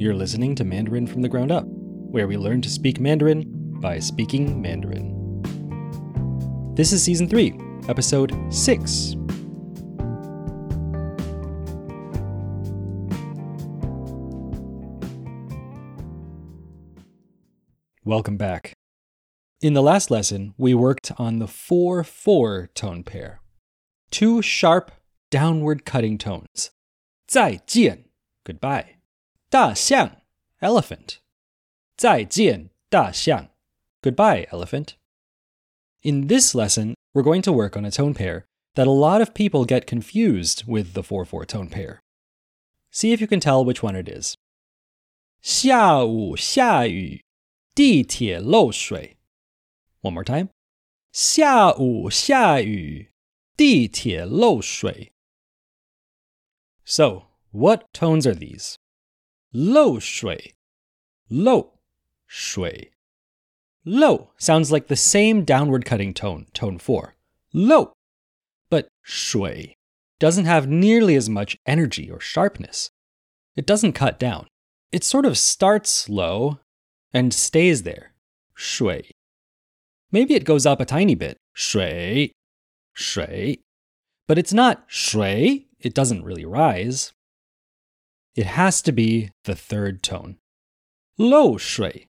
You're listening to Mandarin from the Ground Up, where we learn to speak Mandarin by speaking Mandarin. This is Season 3, Episode 6. Welcome back. In the last lesson, we worked on the 4 4 tone pair. Two sharp, downward cutting tones. 再见, goodbye. 大象, elephant. 再见,大象. Goodbye, elephant. In this lesson, we're going to work on a tone pair that a lot of people get confused with the 4 4 tone pair. See if you can tell which one it is. 下午下雨，地铁漏水。one more time. 下午下雨，地铁漏水。So, what tones are these? 漏水，漏水。Low sounds like the same downward cutting tone, tone 4. Low. But shui doesn't have nearly as much energy or sharpness. It doesn't cut down. It sort of starts low and stays there. Shui. Maybe it goes up a tiny bit. Shui, shui. But it's not shui, it doesn't really rise. It has to be the third tone. Lo shui,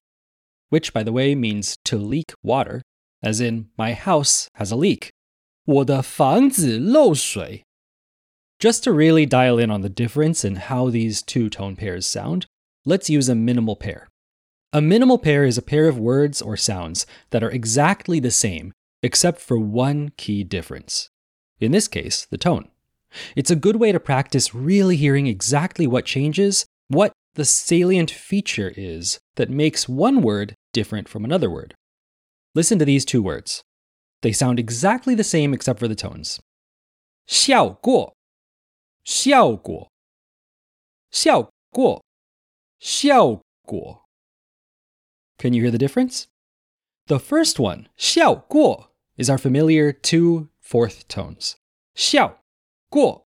which, by the way, means to leak water, as in, my house has a leak. 我的房子漏水. Just to really dial in on the difference in how these two tone pairs sound, let's use a minimal pair. A minimal pair is a pair of words or sounds that are exactly the same, except for one key difference. In this case, the tone. It's a good way to practice really hearing exactly what changes, what the salient feature is that makes one word different from another word. Listen to these two words. They sound exactly the same except for the tones. 效果,效果,效果,效果. Can you hear the difference? The first one, 笑过, is our familiar two fourth tones. 笑 过.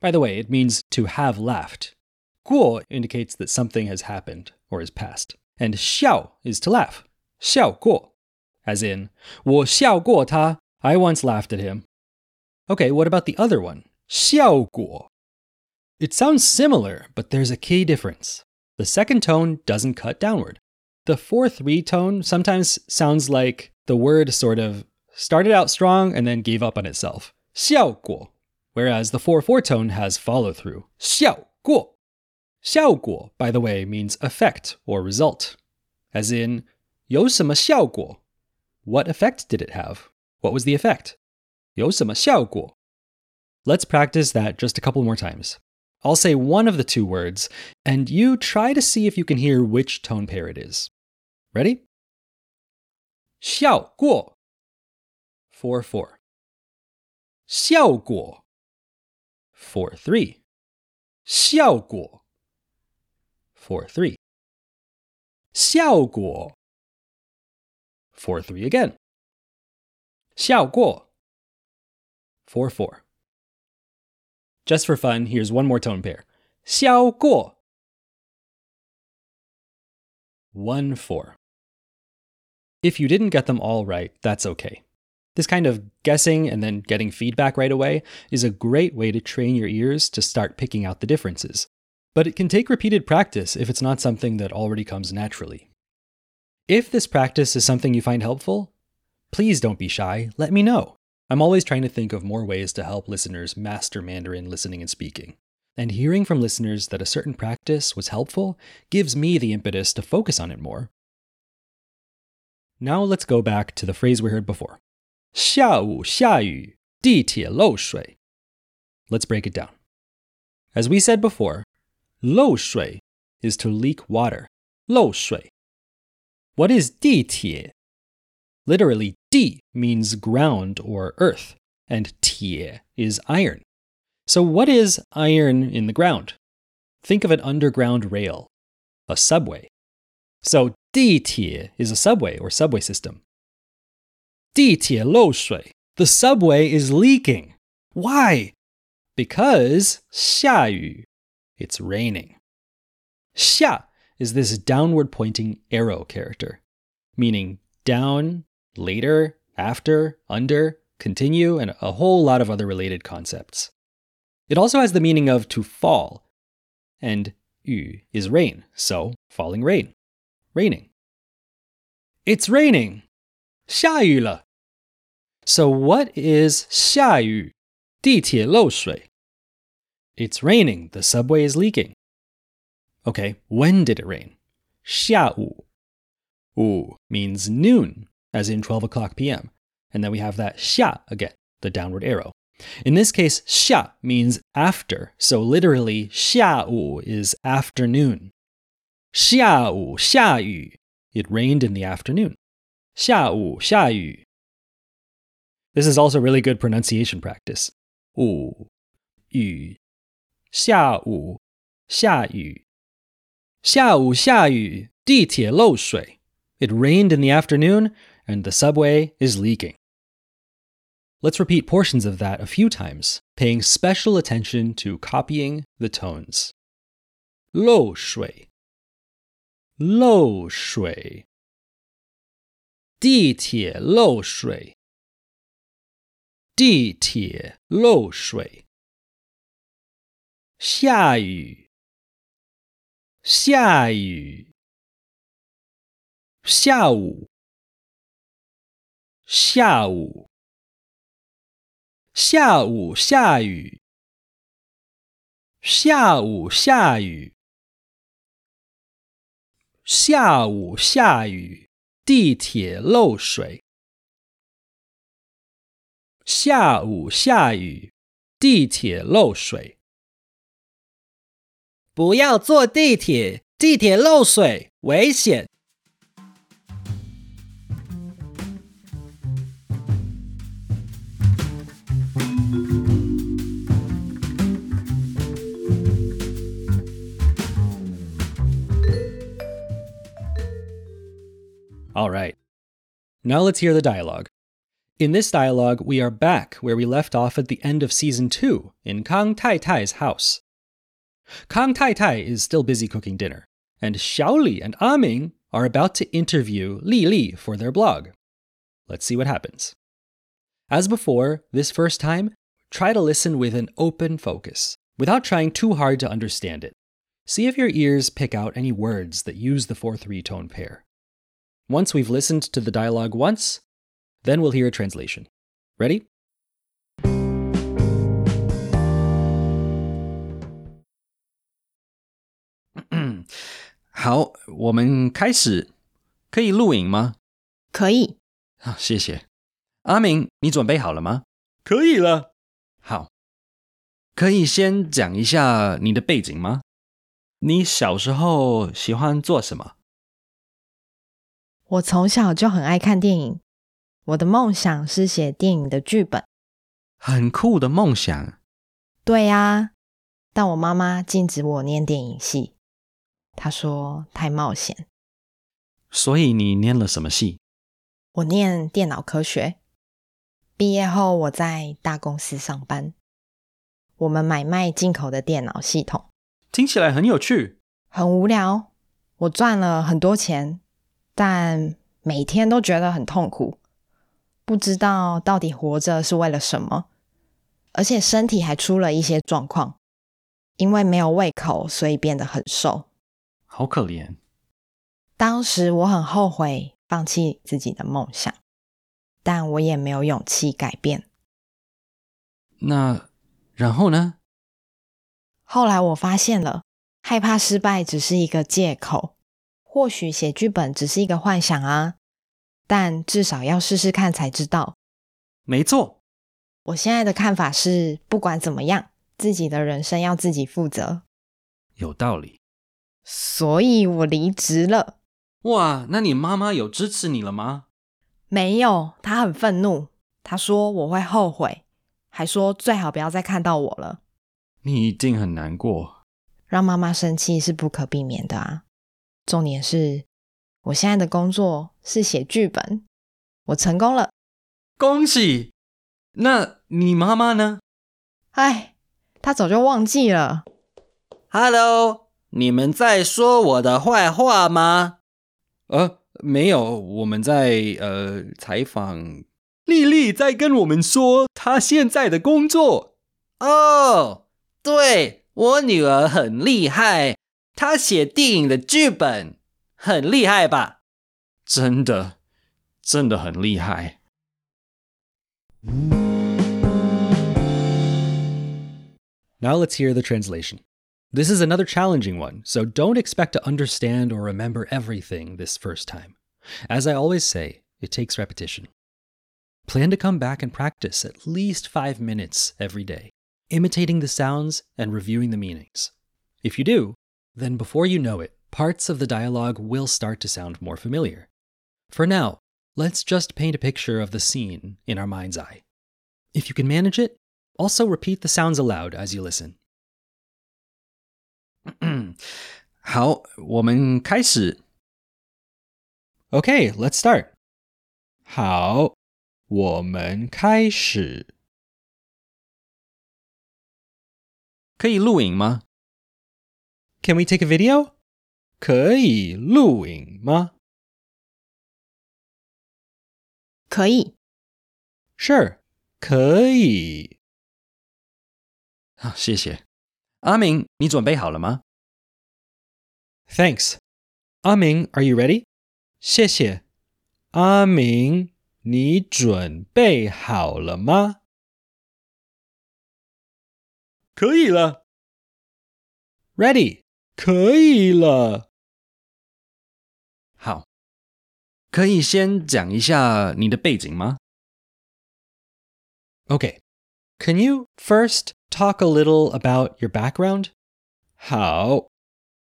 By the way, it means to have laughed. 过 indicates that something has happened or is past. And 笑 is to laugh. 笑过. As in, 我笑过他, I once laughed at him. Okay, what about the other one? 效果. It sounds similar, but there's a key difference. The second tone doesn't cut downward. The 4 3 tone sometimes sounds like the word sort of started out strong and then gave up on itself. 效果. Whereas the 4 4 tone has follow through. 效果.效果, by the way, means effect or result. As in, 有什么效果? What effect did it have? What was the effect? 有什么效果? Let's practice that just a couple more times. I'll say one of the two words, and you try to see if you can hear which tone pair it is. Ready? 效果 4 4. 效果 4 3. 效果 4 3. 效果 4 3 again. 效果 4 4. Just for fun, here's one more tone pair. 效果 1 4. If you didn't get them all right, that's okay. This kind of guessing and then getting feedback right away is a great way to train your ears to start picking out the differences. But it can take repeated practice if it's not something that already comes naturally. If this practice is something you find helpful, please don't be shy, let me know. I'm always trying to think of more ways to help listeners master Mandarin listening and speaking. And hearing from listeners that a certain practice was helpful gives me the impetus to focus on it more now let's go back to the phrase we heard before. 下午下雨，地铁漏水. Let's break it down. As we said before, 漏水 is to leak water. 漏水. What is 地铁? Literally, 地 means ground or earth, and 铁 is iron. So, what is iron in the ground? Think of an underground rail, a subway. So 地铁 is a subway or subway system. 地铁漏水. The subway is leaking. Why? Because 下雨. It's raining. xia is this downward pointing arrow character, meaning down, later, after, under, continue, and a whole lot of other related concepts. It also has the meaning of to fall, and yu is rain, so falling rain, raining. It's raining. 下雨了. So what is 下雨?地铁漏水. It's raining. The subway is leaking. Okay, when did it rain? 下午. U means noon, as in 12 o'clock p.m. And then we have that 下 again, the downward arrow. In this case, 下 means after, so literally 下午 is afternoon. 下午下雨. It rained in the afternoon. 下午下雨. This is also really good pronunciation practice. 午雨下午下雨下午下雨地铁漏水 It rained in the afternoon and the subway is leaking. Let's repeat portions of that a few times, paying special attention to copying the tones. 漏水漏水 地铁漏水。地铁漏水。下雨。下雨。下午。下午。下午下雨，下午下雨，下午下雨，地铁漏水。下午下雨，地铁漏水。不要坐地铁，地铁漏水，危险。All right. Now let's hear the dialogue. In this dialogue, we are back where we left off at the end of season 2 in Kang Tai Tai's house. Kang Tai Tai is still busy cooking dinner, and Xiao Li and Aming are about to interview Li Li for their blog. Let's see what happens. As before, this first time, try to listen with an open focus, without trying too hard to understand it. See if your ears pick out any words that use the 4 3 tone pair. Once we've listened to the dialogue once, then we'll hear a translation. Ready? 好，我们开始。可以录影吗？可以。啊，谢谢。阿明，你准备好了吗？可以了。好，可以先讲一下你的背景吗？你小时候喜欢做什么？ 我从小就很爱看电影，我的梦想是写电影的剧本。很酷的梦想。对呀，但我妈妈禁止我念电影系，她说太冒险。所以你念了什么系？我念电脑科学。毕业后我在大公司上班，我们买卖进口的电脑系统。听起来很有趣。很无聊，我赚了很多钱，但每天都觉得很痛苦，不知道到底活着是为了什么，而且身体还出了一些状况，因为没有胃口，所以变得很瘦。好可怜。当时我很后悔放弃自己的梦想，但我也没有勇气改变。那然后呢？后来我发现了，害怕失败只是一个借口，或许写剧本只是一个幻想啊，但至少要试试看才知道。没错，我现在的看法是，不管怎么样，自己的人生要自己负责。有道理。所以我离职了。哇，那你妈妈有支持你了吗？没有，她很愤怒，她说我会后悔，还说最好不要再看到我了。你一定很难过。让妈妈生气是不可避免的啊。重点是我现在的工作是写剧本，我成功了。恭喜！那你妈妈呢？唉，她早就忘记了。Hello，你们在说我的坏话吗？呃，没有，我们在呃采访丽丽，在跟我们说她现在的工作。哦，对我女儿很厉害，她写电影的剧本很厉害吧？真的，真的很厉害。Now let's hear the translation. This is another challenging one, so don't expect to understand or remember everything this first time. As I always say, it takes repetition. Plan to come back and practice at least five minutes every day, imitating the sounds and reviewing the meanings. If you do, then before you know it, parts of the dialogue will start to sound more familiar. For now, let's just paint a picture of the scene in our mind's eye. If you can manage it, also repeat the sounds aloud as you listen. 好，我们开始。 Okay, let's start. 好，我们开始。可以录影吗？ Can we take a video? 可以录影吗可以， ？Sure，可以。啊，谢谢。阿明，你准备好了吗？ Thanks. 阿明，Are you ready? 谢谢。阿明，你准备好了吗？可以了。Ready， 可以了。好，可以先讲一下你的背景吗？Okay. Can you first talk a little about your background? 好，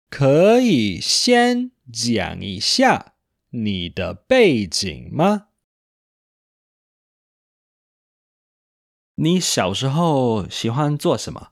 可以先讲一下你的背景吗？你小时候喜欢做什么？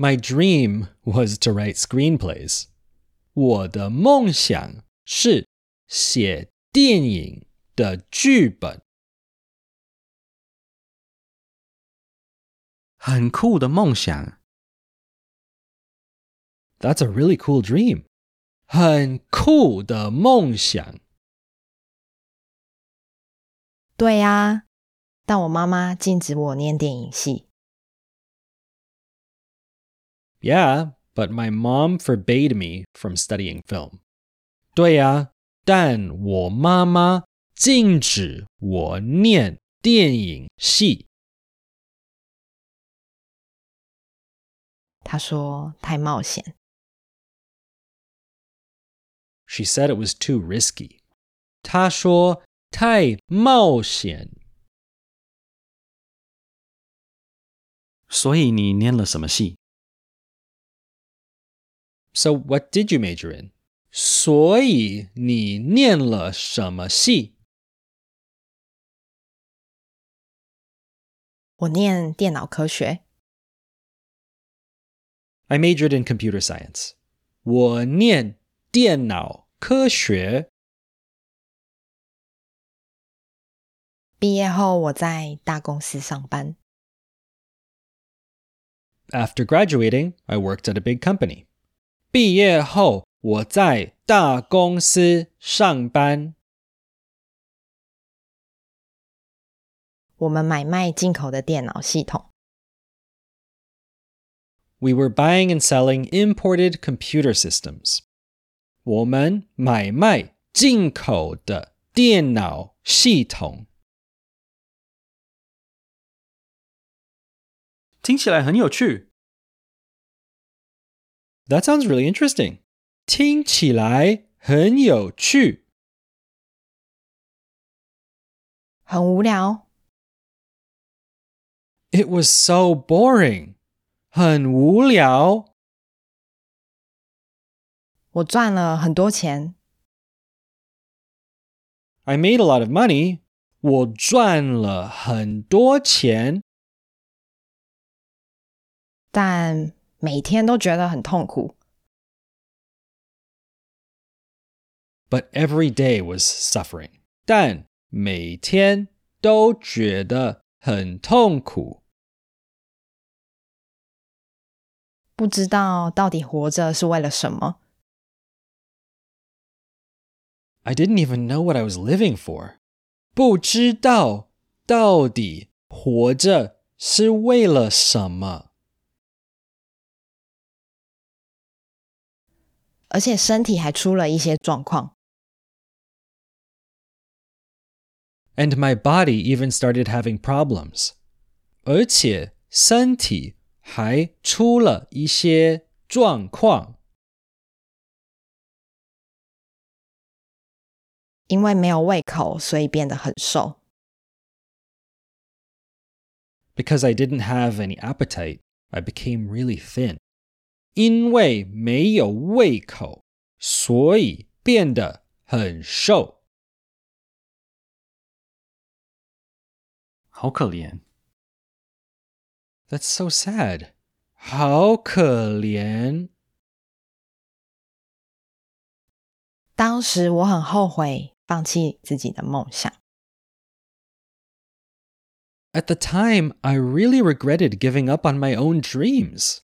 My dream was to write screenplays. 我的梦想是写电影的剧本。很酷的梦想。 That's a really cool dream. 很酷的梦想。对呀，但我妈妈禁止我念电影系。 Yeah, but my mom forbade me from studying film. 对呀，但我妈妈禁止我念电影系。她说太冒险。 She said it was too risky. 她说太冒险。所以你念了什么系？ So what did you major in? 所以你念了什么系？我念电脑科学。 I majored in computer science. 我念电脑科学。毕业后我在大公司上班。 After graduating, I worked at a big company. 毕业后，我在大公司上班。我们买卖进口的电脑系统。We were buying and selling imported computer systems. 我们买卖进口的电脑系统。听起来很有趣。That sounds really interesting. 听起来很有趣。很无聊。 It was so boring. 很无聊。我赚了很多钱， I made a lot of money. 我赚了很多钱，但 每天都觉得很痛苦。but every day was suffering. 但每天都觉得很痛苦，不知道到底活着是为了什么。I didn't even know what I was living for. 不知道到底活着是为了什么，而且身体还出了一些状况。 and my body even started having problems. 而且身体还出了一些状况，因为没有胃口，所以变得很瘦。 because I didn't have any appetite, I became really thin. 因为没有胃口，所以变得很瘦。好可怜。That's so sad. 好可怜。当时我很后悔放弃自己的梦想。 At the time, I really regretted giving up on my own dreams.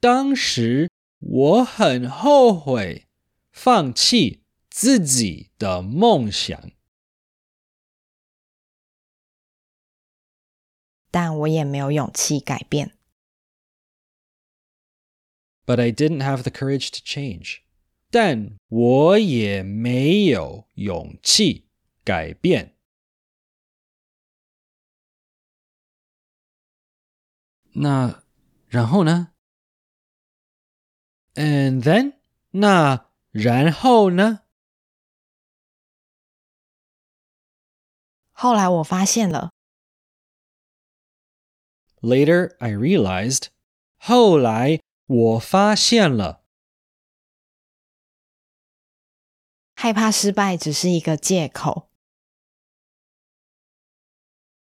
当时我很后悔放弃自己的梦想，但我也没有勇气改变。but I didn't have the courage to change. 但我也没有勇气改变。那然后呢 ？And then，那然后呢？后来我发现了， Later, I realized. 后来我发现了，害怕失败只是一个借口。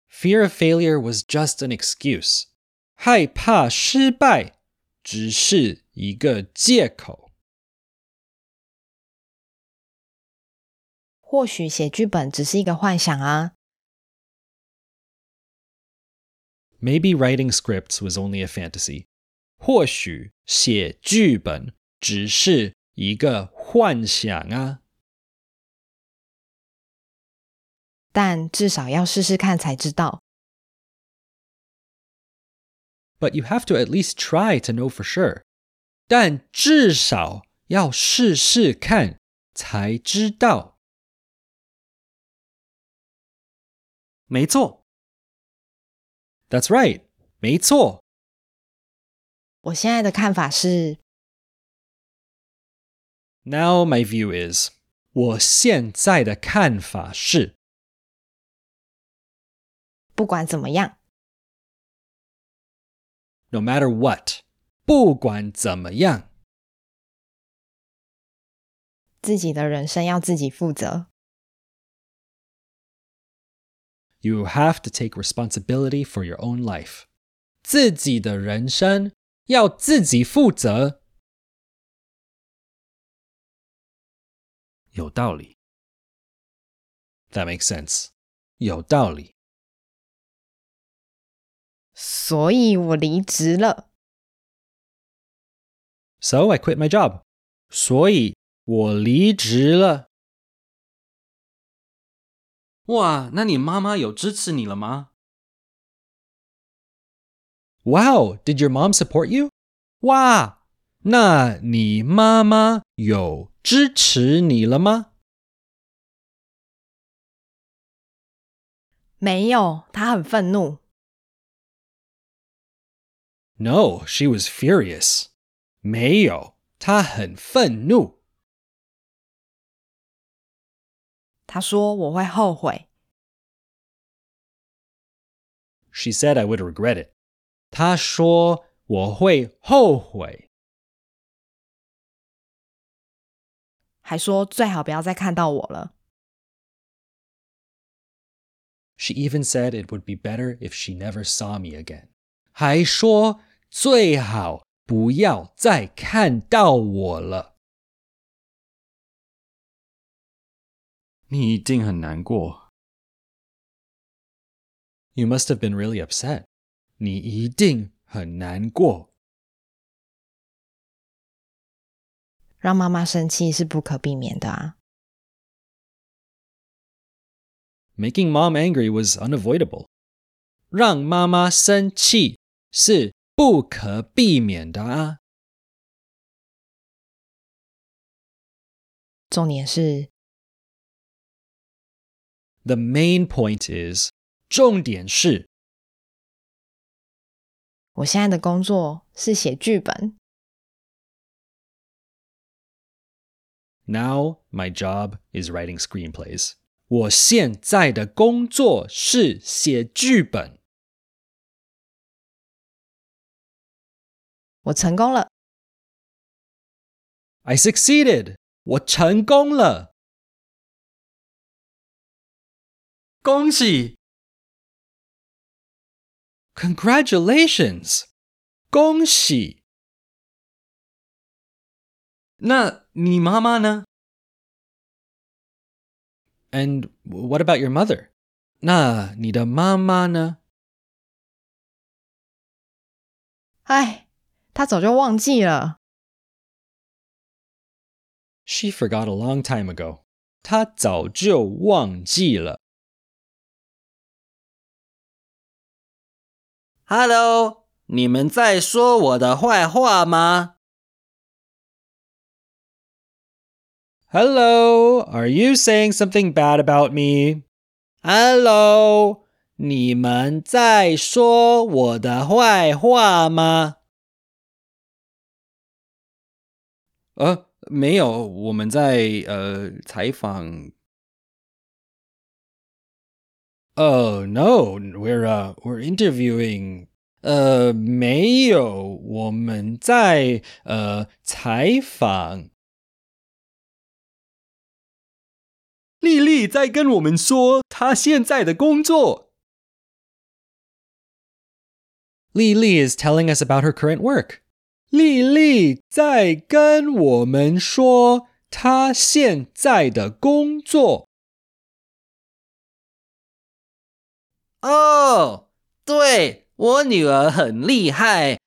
fear of failure was just an excuse. 害怕失败只是 一个借口。或许写剧本只是一个幻想啊。Maybe writing scripts was only a fantasy. 或许写剧本只是一个幻想啊。但至少要试试看才知道。But you have to at least try to know for sure. 但至少要试试看才知道。没错。That's right. 没错。我现在的看法是，Now my view is，我现在的看法是，不管怎么样，no matter what，不管怎么样，自己的人生要自己负责。You have to take responsibility for your own life. 自己的人生要自己负责。有道理。That makes sense. 有道理。所以我离职了。So I quit my job. 所以我离职了。哇，那你妈妈有支持你了吗？Wow, did your mom support you? 哇，那你妈妈有支持你了吗没有，他很愤怒。 ？No, she was furious. 没有，他很愤怒。他说我会后悔。She said I would regret it. 他说我会后悔。还说最好不要再看到我了。She even said it would be better if she never saw me again. 还说最好不要再看到我了。你一定很难过。You must have been really upset. 你一定很难过。让妈妈生气是不可避免的啊。Making mom angry was unavoidable. 让妈妈生气是不可避免的啊。重点是 The main point is 重点是我现在的工作是写剧本，Now my job is writing screenplays. 我现在的工作是写剧本。我成功了。I succeeded. 我成功了。恭喜！Congratulations. 恭喜。那你妈妈呢？And what about your mother? 那你的妈妈呢？唉，他早就忘记了。 She forgot a long time ago. 她早就忘记了。 Hello，你们在说我的坏话吗？ Hello, are you saying something bad about me? Hello，你们在说我的坏话吗？ 呃，没有，我们在呃采访。 Oh no, we're uh we're interviewing. 呃，没有，我们在呃采访。丽丽在跟我们说她现在的工作。 Li Li is telling us about her current work. 丽丽在跟我们说她现在的工作。哦，对，我女儿很厉害。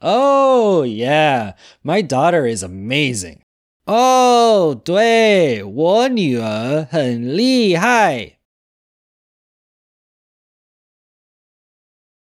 Oh yeah, my daughter is amazing. 哦，对，我女儿很厉害。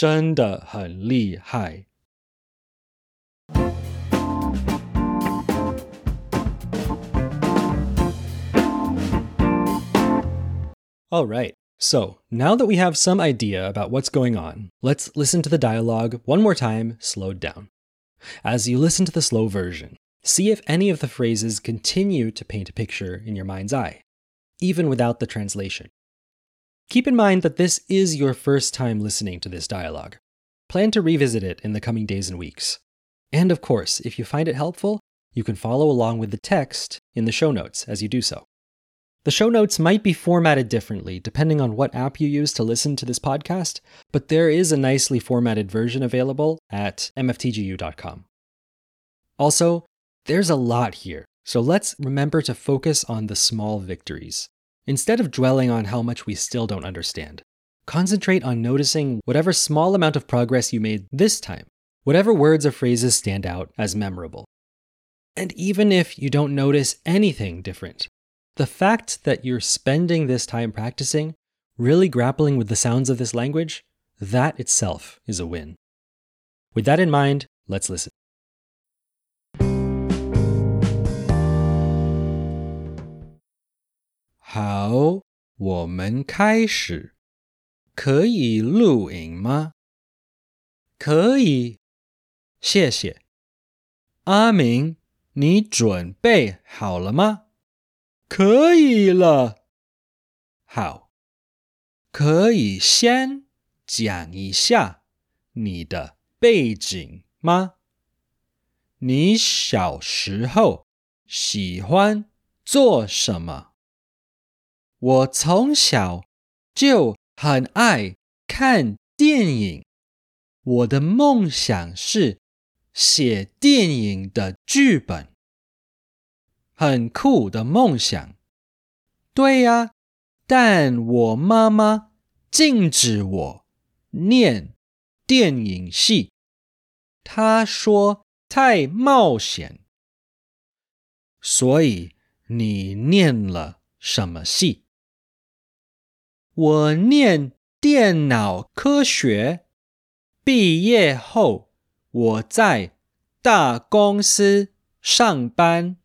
真的很厉害。All right. So, now that we have some idea about what's going on, let's listen to the dialogue one more time, slowed down. As you listen to the slow version, see if any of the phrases continue to paint a picture in your mind's eye, even without the translation. Keep in mind that this is your first time listening to this dialogue. Plan to revisit it in the coming days and weeks. And of course, if you find it helpful, you can follow along with the text in the show notes as you do so. The show notes might be formatted differently depending on what app you use to listen to this podcast, but there is a nicely formatted version available at mftgu.com. Also, there's a lot here, so let's remember to focus on the small victories. Instead of dwelling on how much we still don't understand, concentrate on noticing whatever small amount of progress you made this time, whatever words or phrases stand out as memorable. And even if you don't notice anything different, the fact that you're spending this time practicing, really grappling with the sounds of this language, that itself is a win. With that in mind, let's listen. 好，我们开始。可以录影吗？可以，谢谢。阿明，你准备好了吗？可以了。好，可以先讲一下你的背景吗？你小时候喜欢做什么？我从小就很爱看电影，我的梦想是写电影的剧本，很酷的梦想。对呀，但我妈妈禁止我念电影系，她说太冒险。所以你念了什么系？我念电脑科学，毕业后我在大公司上班。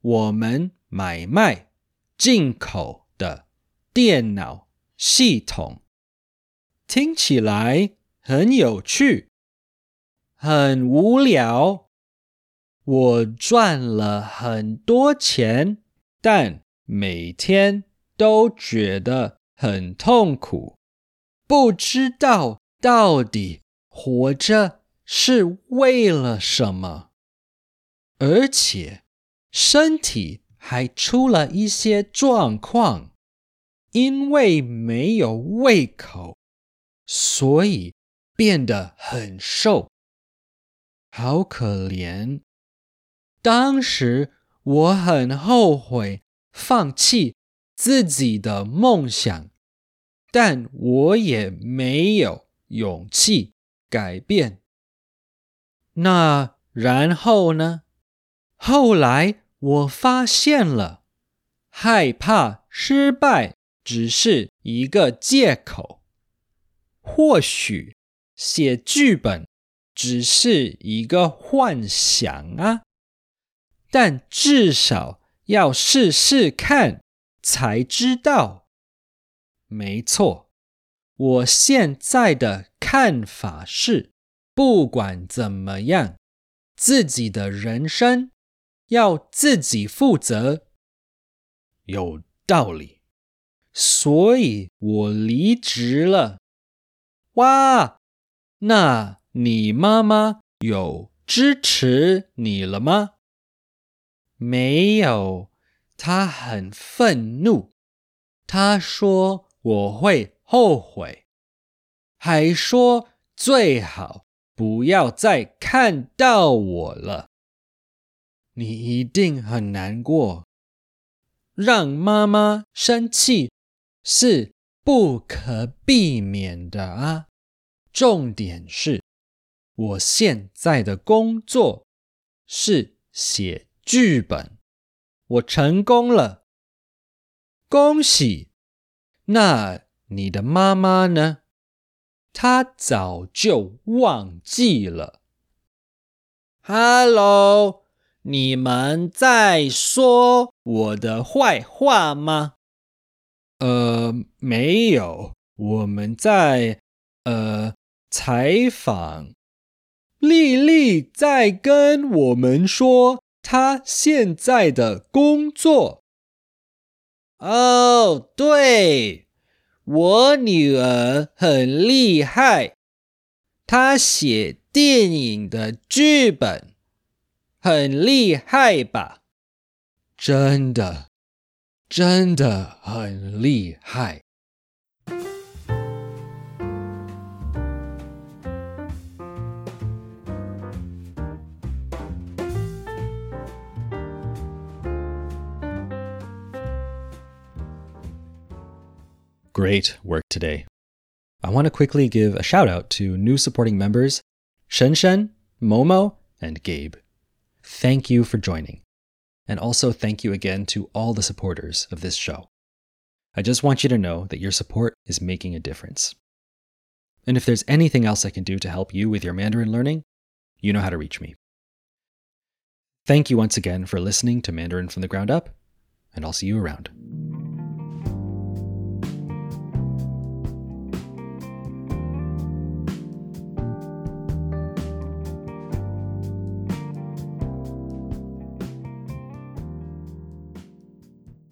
我们买卖进口的电脑系统，听起来很有趣，很无聊。我赚了很多钱，但每天都觉得。很痛苦，不知道到底活着是为了什么，而且身体还出了一些状况，因为没有胃口，所以变得很瘦，好可怜。当时我很后悔放弃。自己的梦想，但我也没有勇气改变。那然后呢？后来我发现了，害怕失败只是一个借口。或许写剧本只是一个幻想啊，但至少要试试看。才知道，没错。我现在的看法是，不管怎么样，自己的人生要自己负责。有道理，所以我离职了。哇，那你妈妈有支持你了吗？没有。他很愤怒，他说我会后悔，还说最好不要再看到我了。你一定很难过，让妈妈生气是不可避免的啊。重点是，我现在的工作是写剧本。我成功了，恭喜！那你的妈妈呢？她早就忘记了。Hello，你们在说我的坏话吗？呃，没有，我们在呃采访。丽丽在跟我们说。他现在的工作哦，对，我女儿很厉害，她写电影的剧本，很厉害吧？真的，真的很厉害。Great work today. I want to quickly give a shout out to new supporting members Shen Shen, Momo, and Gabe. Thank you for joining. And also thank you again to all the supporters of this show. I just want you to know that your support is making a difference. And if there's anything else I can do to help you with your Mandarin learning, you know how to reach me. Thank you once again for listening to Mandarin from the Ground Up, and I'll see you around.